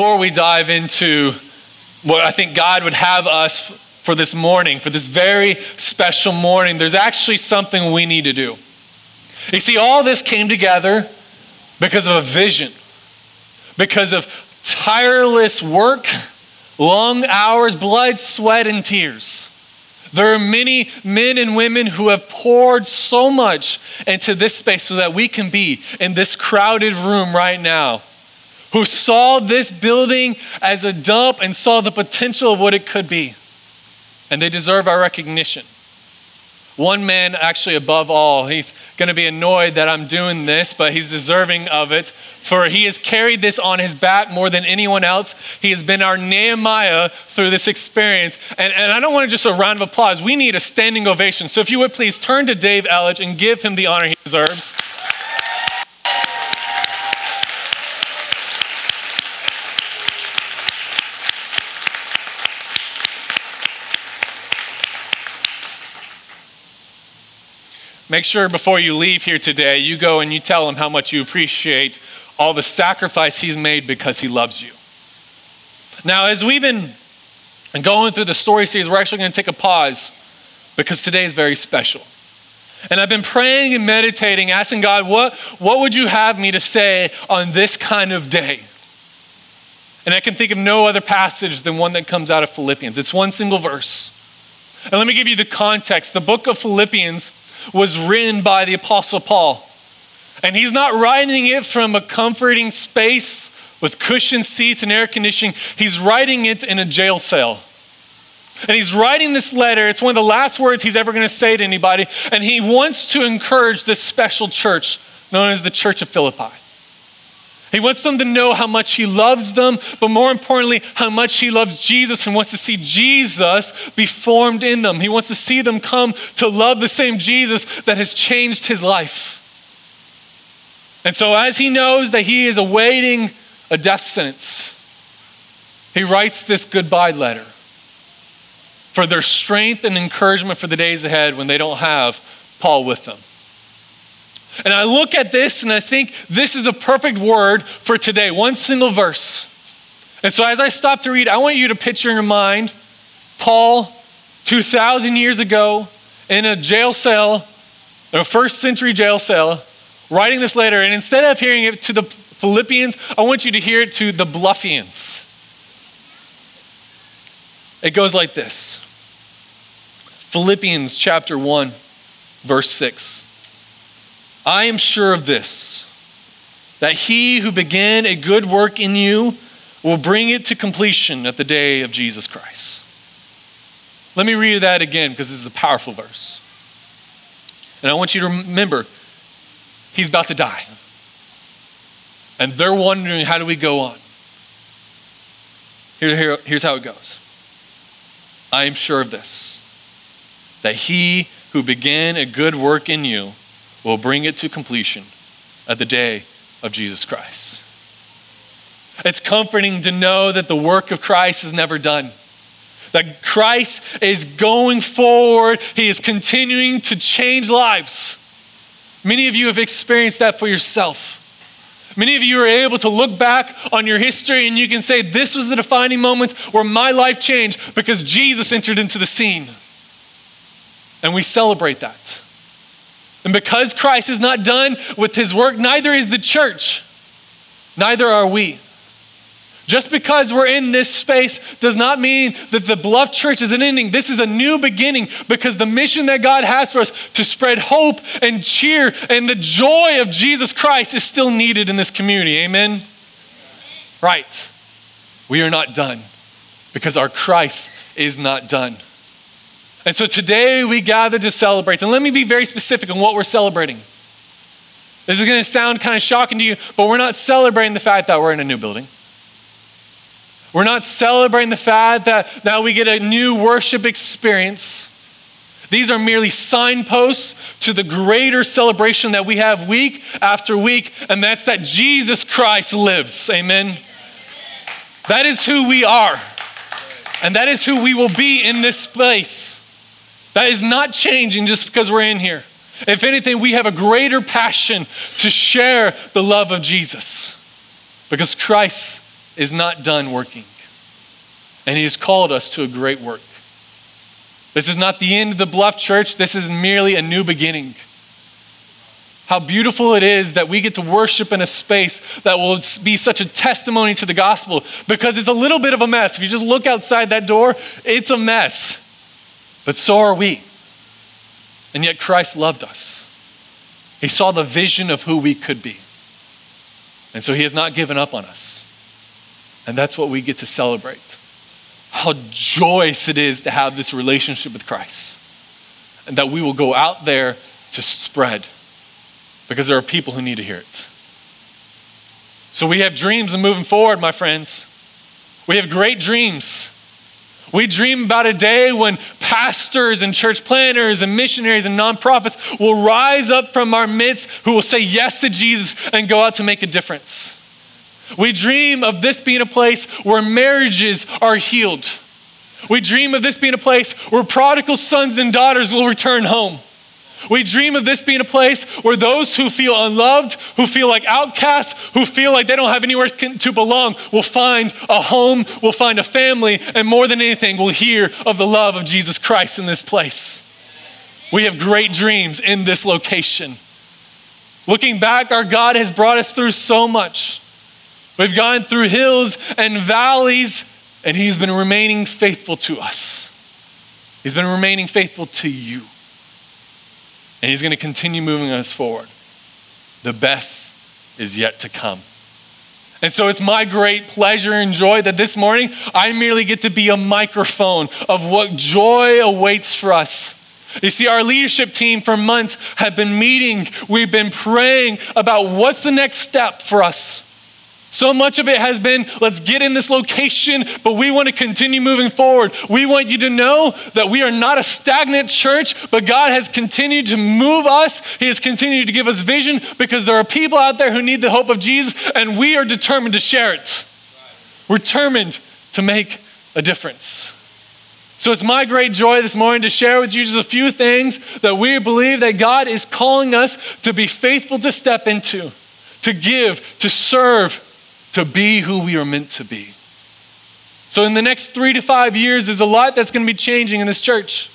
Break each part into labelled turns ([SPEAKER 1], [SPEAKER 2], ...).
[SPEAKER 1] before we dive into what I think God would have us for this morning, for this very special morning, there's actually something we need to do. You see, all this came together because of a vision, because of tireless work, long hours, blood, sweat, and tears. There are many men and women who have poured so much into this space so that we can be in this crowded room right now, who saw this building as a dump and saw the potential of what it could be. And they deserve our recognition. One man, actually, above all, he's going to be annoyed that I'm doing this, but he's deserving of it. For he has carried this on his back more than anyone else. He has been our Nehemiah through this experience. And, and I don't want to just a round of applause. We need a standing ovation. So if you would please turn to Dave Ellich and give him the honor he deserves. Make sure before you leave here today, you go and you tell him how much you appreciate all the sacrifice he's made because he loves you. Now, as we've been going through the story series, we're actually going to take a pause because today is very special. And I've been praying and meditating, asking God, what, what would you have me to say on this kind of day? And I can think of no other passage than one that comes out of Philippians. It's one single verse. And let me give you the context. The book of Philippians was written by the Apostle Paul. And he's not writing it from a comforting space with cushioned seats and air conditioning. He's writing it in a jail cell. And he's writing this letter. It's one of the last words he's ever going to say to anybody. And he wants to encourage this special church known as the Church of Philippi. He wants them to know how much he loves them, but more importantly, how much he loves Jesus and wants to see Jesus be formed in them. He wants to see them come to love the same Jesus that has changed his life. And so, as he knows that he is awaiting a death sentence, he writes this goodbye letter for their strength and encouragement for the days ahead when they don't have Paul with them. And I look at this and I think this is a perfect word for today, one single verse. And so as I stop to read, I want you to picture in your mind Paul 2,000 years ago in a jail cell, a first century jail cell, writing this letter. And instead of hearing it to the Philippians, I want you to hear it to the Bluffians. It goes like this Philippians chapter 1, verse 6. I am sure of this, that he who began a good work in you will bring it to completion at the day of Jesus Christ. Let me read that again because this is a powerful verse. And I want you to remember, he's about to die. And they're wondering, how do we go on? Here, here, here's how it goes I am sure of this, that he who began a good work in you will bring it to completion at the day of Jesus Christ. It's comforting to know that the work of Christ is never done. That Christ is going forward, He is continuing to change lives. Many of you have experienced that for yourself. Many of you are able to look back on your history and you can say, This was the defining moment where my life changed because Jesus entered into the scene. And we celebrate that. And because Christ is not done with his work, neither is the church. Neither are we. Just because we're in this space does not mean that the Bluff Church is an ending. This is a new beginning because the mission that God has for us to spread hope and cheer and the joy of Jesus Christ is still needed in this community. Amen? Right. We are not done because our Christ is not done. And so today we gather to celebrate. And let me be very specific on what we're celebrating. This is going to sound kind of shocking to you, but we're not celebrating the fact that we're in a new building. We're not celebrating the fact that now we get a new worship experience. These are merely signposts to the greater celebration that we have week after week, and that's that Jesus Christ lives. Amen. That is who we are, and that is who we will be in this place. That is not changing just because we're in here. If anything, we have a greater passion to share the love of Jesus because Christ is not done working. And He has called us to a great work. This is not the end of the Bluff Church, this is merely a new beginning. How beautiful it is that we get to worship in a space that will be such a testimony to the gospel because it's a little bit of a mess. If you just look outside that door, it's a mess. But so are we. And yet Christ loved us. He saw the vision of who we could be. And so he has not given up on us. And that's what we get to celebrate. How joyous it is to have this relationship with Christ. And that we will go out there to spread because there are people who need to hear it. So we have dreams of moving forward, my friends. We have great dreams. We dream about a day when pastors and church planners and missionaries and nonprofits will rise up from our midst who will say yes to Jesus and go out to make a difference. We dream of this being a place where marriages are healed. We dream of this being a place where prodigal sons and daughters will return home. We dream of this being a place where those who feel unloved, who feel like outcasts, who feel like they don't have anywhere to belong, will find a home, will find a family, and more than anything, will hear of the love of Jesus Christ in this place. We have great dreams in this location. Looking back, our God has brought us through so much. We've gone through hills and valleys, and He's been remaining faithful to us. He's been remaining faithful to you. And He's going to continue moving us forward. The best is yet to come. And so it's my great pleasure and joy that this morning I merely get to be a microphone of what joy awaits for us. You see, our leadership team for months have been meeting, we've been praying about what's the next step for us. So much of it has been, let's get in this location, but we want to continue moving forward. We want you to know that we are not a stagnant church, but God has continued to move us. He has continued to give us vision because there are people out there who need the hope of Jesus, and we are determined to share it. We're determined to make a difference. So it's my great joy this morning to share with you just a few things that we believe that God is calling us to be faithful to step into, to give, to serve to be who we are meant to be. So, in the next three to five years, there's a lot that's going to be changing in this church.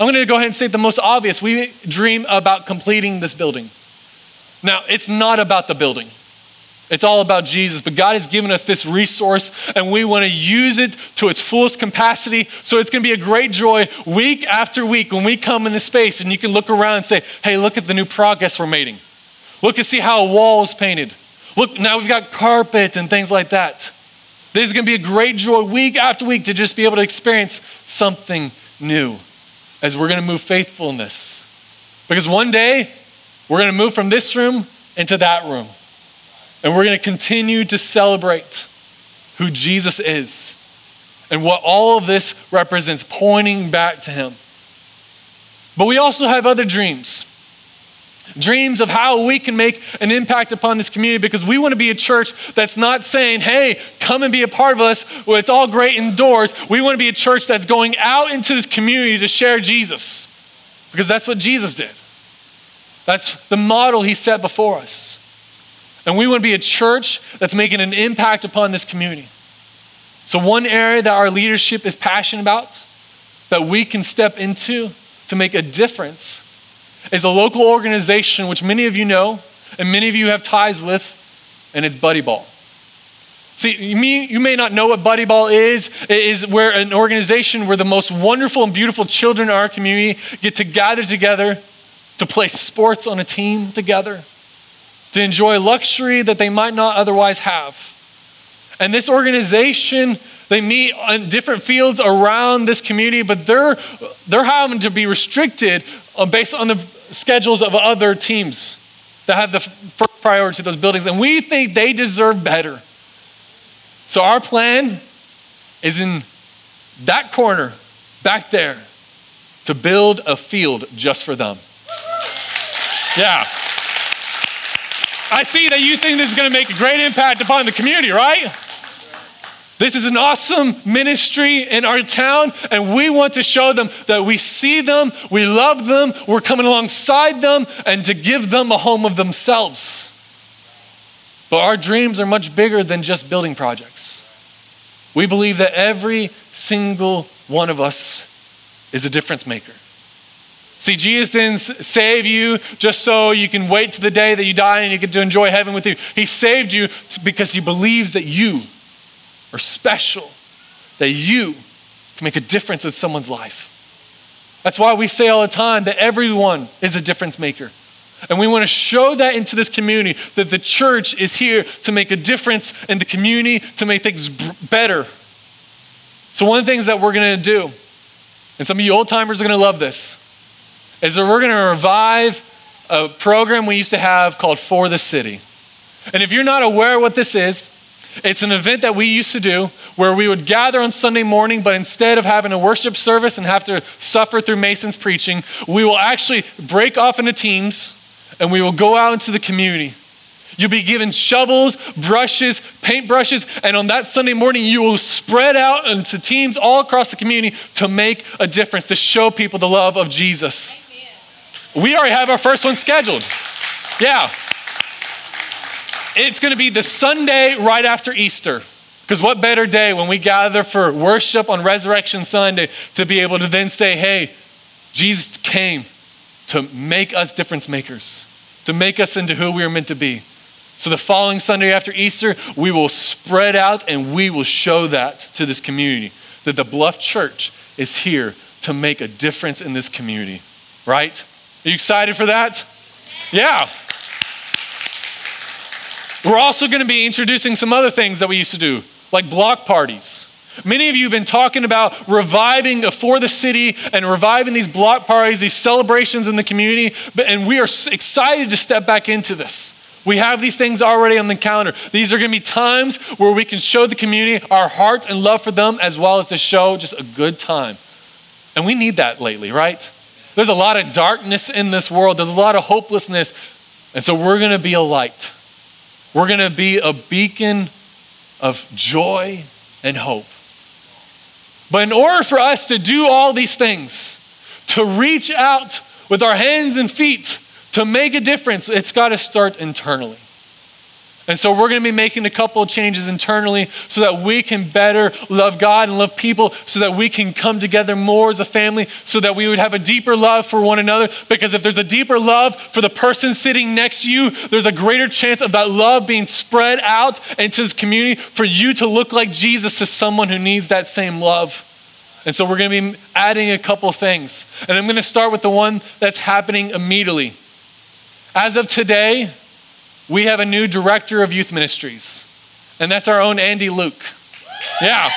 [SPEAKER 1] I'm going to go ahead and say the most obvious. We dream about completing this building. Now, it's not about the building, it's all about Jesus. But God has given us this resource, and we want to use it to its fullest capacity. So, it's going to be a great joy week after week when we come into space and you can look around and say, hey, look at the new progress we're making. Look and see how a wall is painted. Look, now we've got carpet and things like that. This is going to be a great joy week after week to just be able to experience something new as we're going to move faithfulness. Because one day, we're going to move from this room into that room. And we're going to continue to celebrate who Jesus is and what all of this represents, pointing back to Him. But we also have other dreams dreams of how we can make an impact upon this community because we want to be a church that's not saying, hey, come and be a part of us. Well, it's all great indoors. We want to be a church that's going out into this community to share Jesus because that's what Jesus did. That's the model he set before us. And we want to be a church that's making an impact upon this community. So, one area that our leadership is passionate about, that we can step into to make a difference is a local organization which many of you know and many of you have ties with, and it's Buddy Ball. See, you may, you may not know what Buddy Ball is. It is where an organization where the most wonderful and beautiful children in our community get to gather together to play sports on a team together, to enjoy luxury that they might not otherwise have. And this organization, they meet on different fields around this community, but they're, they're having to be restricted uh, based on the schedules of other teams that have the first priority to those buildings, and we think they deserve better. So our plan is in that corner back there to build a field just for them. Yeah. I see that you think this is going to make a great impact upon the community, right? This is an awesome ministry in our town, and we want to show them that we see them, we love them, we're coming alongside them, and to give them a home of themselves. But our dreams are much bigger than just building projects. We believe that every single one of us is a difference maker. See, Jesus didn't save you just so you can wait to the day that you die and you get to enjoy heaven with you. He saved you because he believes that you are special, that you can make a difference in someone's life. That's why we say all the time that everyone is a difference maker. And we want to show that into this community that the church is here to make a difference in the community, to make things better. So, one of the things that we're going to do, and some of you old timers are going to love this, is that we're going to revive a program we used to have called For the City. And if you're not aware what this is, it's an event that we used to do where we would gather on Sunday morning, but instead of having a worship service and have to suffer through Mason's preaching, we will actually break off into teams and we will go out into the community. You'll be given shovels, brushes, paint brushes, and on that Sunday morning, you will spread out into teams all across the community to make a difference, to show people the love of Jesus. We already have our first one scheduled. Yeah. It's going to be the Sunday right after Easter. Because what better day when we gather for worship on Resurrection Sunday to be able to then say, hey, Jesus came to make us difference makers, to make us into who we are meant to be. So the following Sunday after Easter, we will spread out and we will show that to this community that the Bluff Church is here to make a difference in this community. Right? Are you excited for that? Yeah. We're also going to be introducing some other things that we used to do, like block parties. Many of you have been talking about reviving for the city and reviving these block parties, these celebrations in the community, and we are excited to step back into this. We have these things already on the calendar. These are going to be times where we can show the community our heart and love for them, as well as to show just a good time. And we need that lately, right? There's a lot of darkness in this world, there's a lot of hopelessness. And so we're going to be a light. We're going to be a beacon of joy and hope. But in order for us to do all these things, to reach out with our hands and feet, to make a difference, it's got to start internally. And so we're going to be making a couple of changes internally so that we can better love God and love people, so that we can come together more as a family, so that we would have a deeper love for one another. Because if there's a deeper love for the person sitting next to you, there's a greater chance of that love being spread out into this community for you to look like Jesus to someone who needs that same love. And so we're going to be adding a couple things. And I'm going to start with the one that's happening immediately. As of today, we have a new director of youth ministries, and that's our own Andy Luke. Yeah.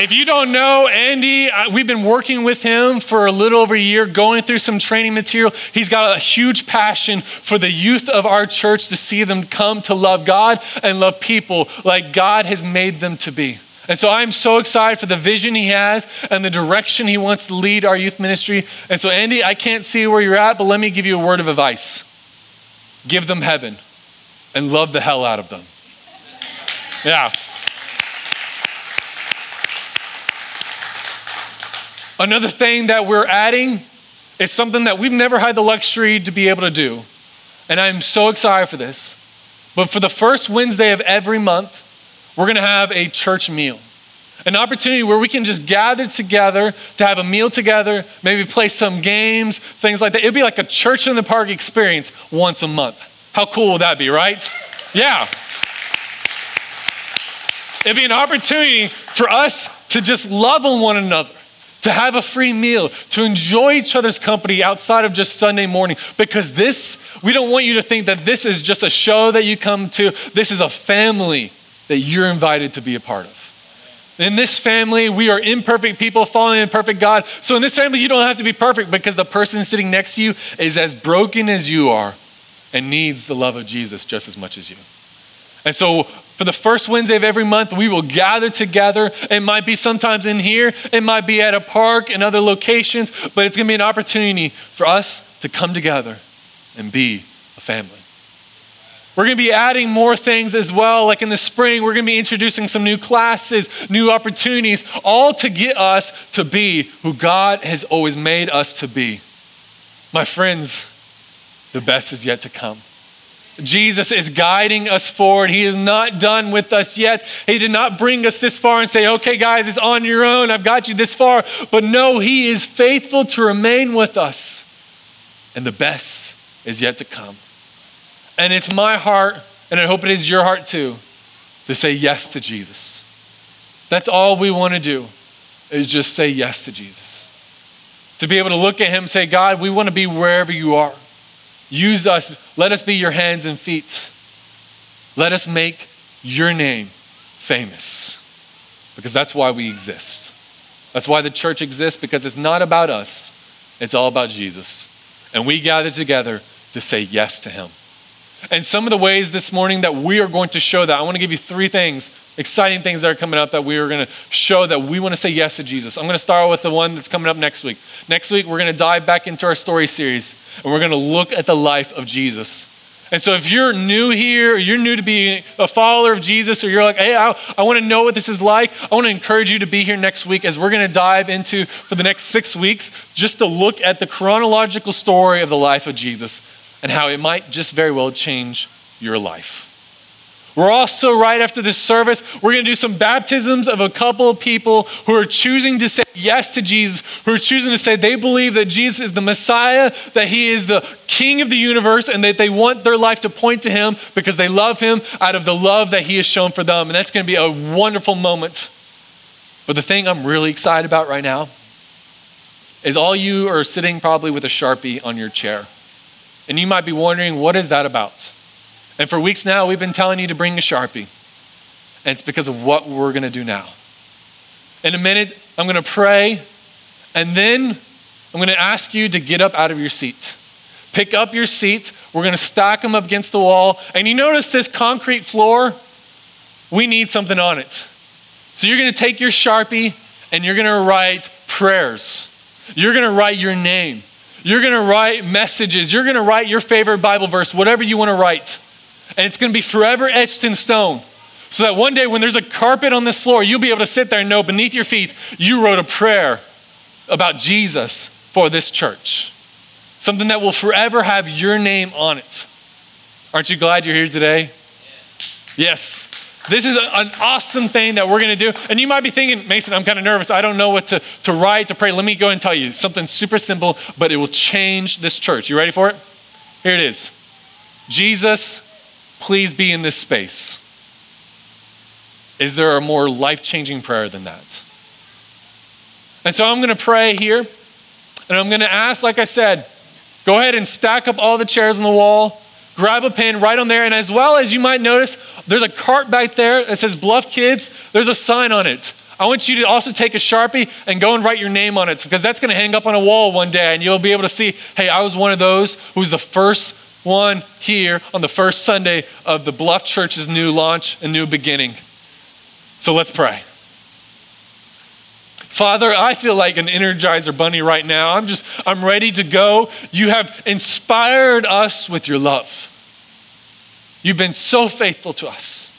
[SPEAKER 1] If you don't know Andy, we've been working with him for a little over a year, going through some training material. He's got a huge passion for the youth of our church to see them come to love God and love people like God has made them to be. And so I'm so excited for the vision he has and the direction he wants to lead our youth ministry. And so, Andy, I can't see where you're at, but let me give you a word of advice give them heaven and love the hell out of them. Yeah. Another thing that we're adding is something that we've never had the luxury to be able to do. And I'm so excited for this. But for the first Wednesday of every month, we're going to have a church meal. An opportunity where we can just gather together to have a meal together, maybe play some games, things like that. It'd be like a church in the park experience once a month. How cool would that be, right? Yeah. It'd be an opportunity for us to just love on one another, to have a free meal, to enjoy each other's company outside of just Sunday morning. Because this, we don't want you to think that this is just a show that you come to. This is a family that you're invited to be a part of. In this family, we are imperfect people following a perfect God. So in this family, you don't have to be perfect because the person sitting next to you is as broken as you are and needs the love of Jesus just as much as you. And so for the first Wednesday of every month, we will gather together. It might be sometimes in here, it might be at a park and other locations, but it's going to be an opportunity for us to come together and be a family. We're going to be adding more things as well. Like in the spring, we're going to be introducing some new classes, new opportunities, all to get us to be who God has always made us to be. My friends, the best is yet to come. Jesus is guiding us forward. He is not done with us yet. He did not bring us this far and say, okay, guys, it's on your own. I've got you this far. But no, He is faithful to remain with us. And the best is yet to come. And it's my heart, and I hope it is your heart too, to say yes to Jesus. That's all we want to do, is just say yes to Jesus. To be able to look at Him say, God, we want to be wherever you are. Use us. Let us be your hands and feet. Let us make your name famous because that's why we exist. That's why the church exists because it's not about us, it's all about Jesus. And we gather together to say yes to him. And some of the ways this morning that we are going to show that, I want to give you three things, exciting things that are coming up that we are going to show that we want to say yes to Jesus. I'm going to start with the one that's coming up next week. Next week, we're going to dive back into our story series and we're going to look at the life of Jesus. And so, if you're new here, or you're new to be a follower of Jesus, or you're like, hey, I, I want to know what this is like, I want to encourage you to be here next week as we're going to dive into, for the next six weeks, just to look at the chronological story of the life of Jesus and how it might just very well change your life. We're also, right after this service, we're going to do some baptisms of a couple of people who are choosing to say yes to Jesus, who are choosing to say they believe that Jesus is the Messiah, that he is the King of the universe, and that they want their life to point to him because they love him out of the love that he has shown for them. And that's going to be a wonderful moment. But the thing I'm really excited about right now is all you are sitting probably with a Sharpie on your chair. And you might be wondering, what is that about? And for weeks now, we've been telling you to bring a Sharpie. And it's because of what we're going to do now. In a minute, I'm going to pray, and then I'm going to ask you to get up out of your seat. Pick up your seat. We're going to stack them up against the wall. And you notice this concrete floor? We need something on it. So you're going to take your Sharpie and you're going to write prayers. You're going to write your name. You're going to write messages. You're going to write your favorite Bible verse, whatever you want to write. And it's going to be forever etched in stone. So that one day when there's a carpet on this floor, you'll be able to sit there and know beneath your feet, you wrote a prayer about Jesus for this church. Something that will forever have your name on it. Aren't you glad you're here today? Yes. This is a, an awesome thing that we're going to do. And you might be thinking, Mason, I'm kind of nervous. I don't know what to, to write, to pray. Let me go and tell you something super simple, but it will change this church. You ready for it? Here it is Jesus, please be in this space. Is there a more life changing prayer than that? And so I'm going to pray here, and I'm going to ask, like I said, go ahead and stack up all the chairs on the wall grab a pen, write on there. And as well as you might notice, there's a cart back there that says Bluff Kids. There's a sign on it. I want you to also take a Sharpie and go and write your name on it because that's going to hang up on a wall one day and you'll be able to see, hey, I was one of those who was the first one here on the first Sunday of the Bluff Church's new launch and new beginning. So let's pray. Father, I feel like an energizer bunny right now. I'm just, I'm ready to go. You have inspired us with your love. You've been so faithful to us.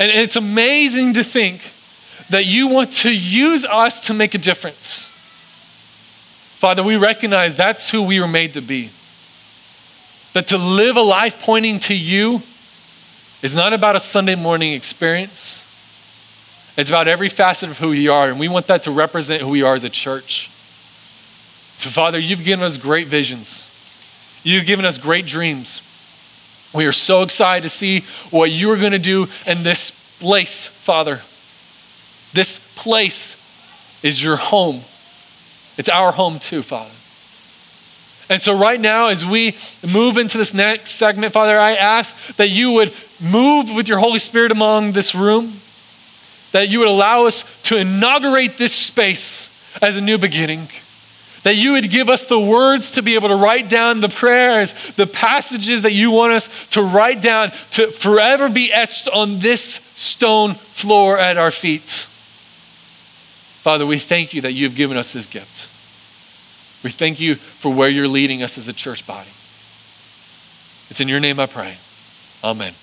[SPEAKER 1] And it's amazing to think that you want to use us to make a difference. Father, we recognize that's who we were made to be. That to live a life pointing to you is not about a Sunday morning experience. It's about every facet of who we are, and we want that to represent who we are as a church. So, Father, you've given us great visions. You've given us great dreams. We are so excited to see what you are going to do in this place, Father. This place is your home. It's our home too, Father. And so, right now, as we move into this next segment, Father, I ask that you would move with your Holy Spirit among this room, that you would allow us to inaugurate this space as a new beginning. That you would give us the words to be able to write down the prayers, the passages that you want us to write down to forever be etched on this stone floor at our feet. Father, we thank you that you have given us this gift. We thank you for where you're leading us as a church body. It's in your name I pray. Amen.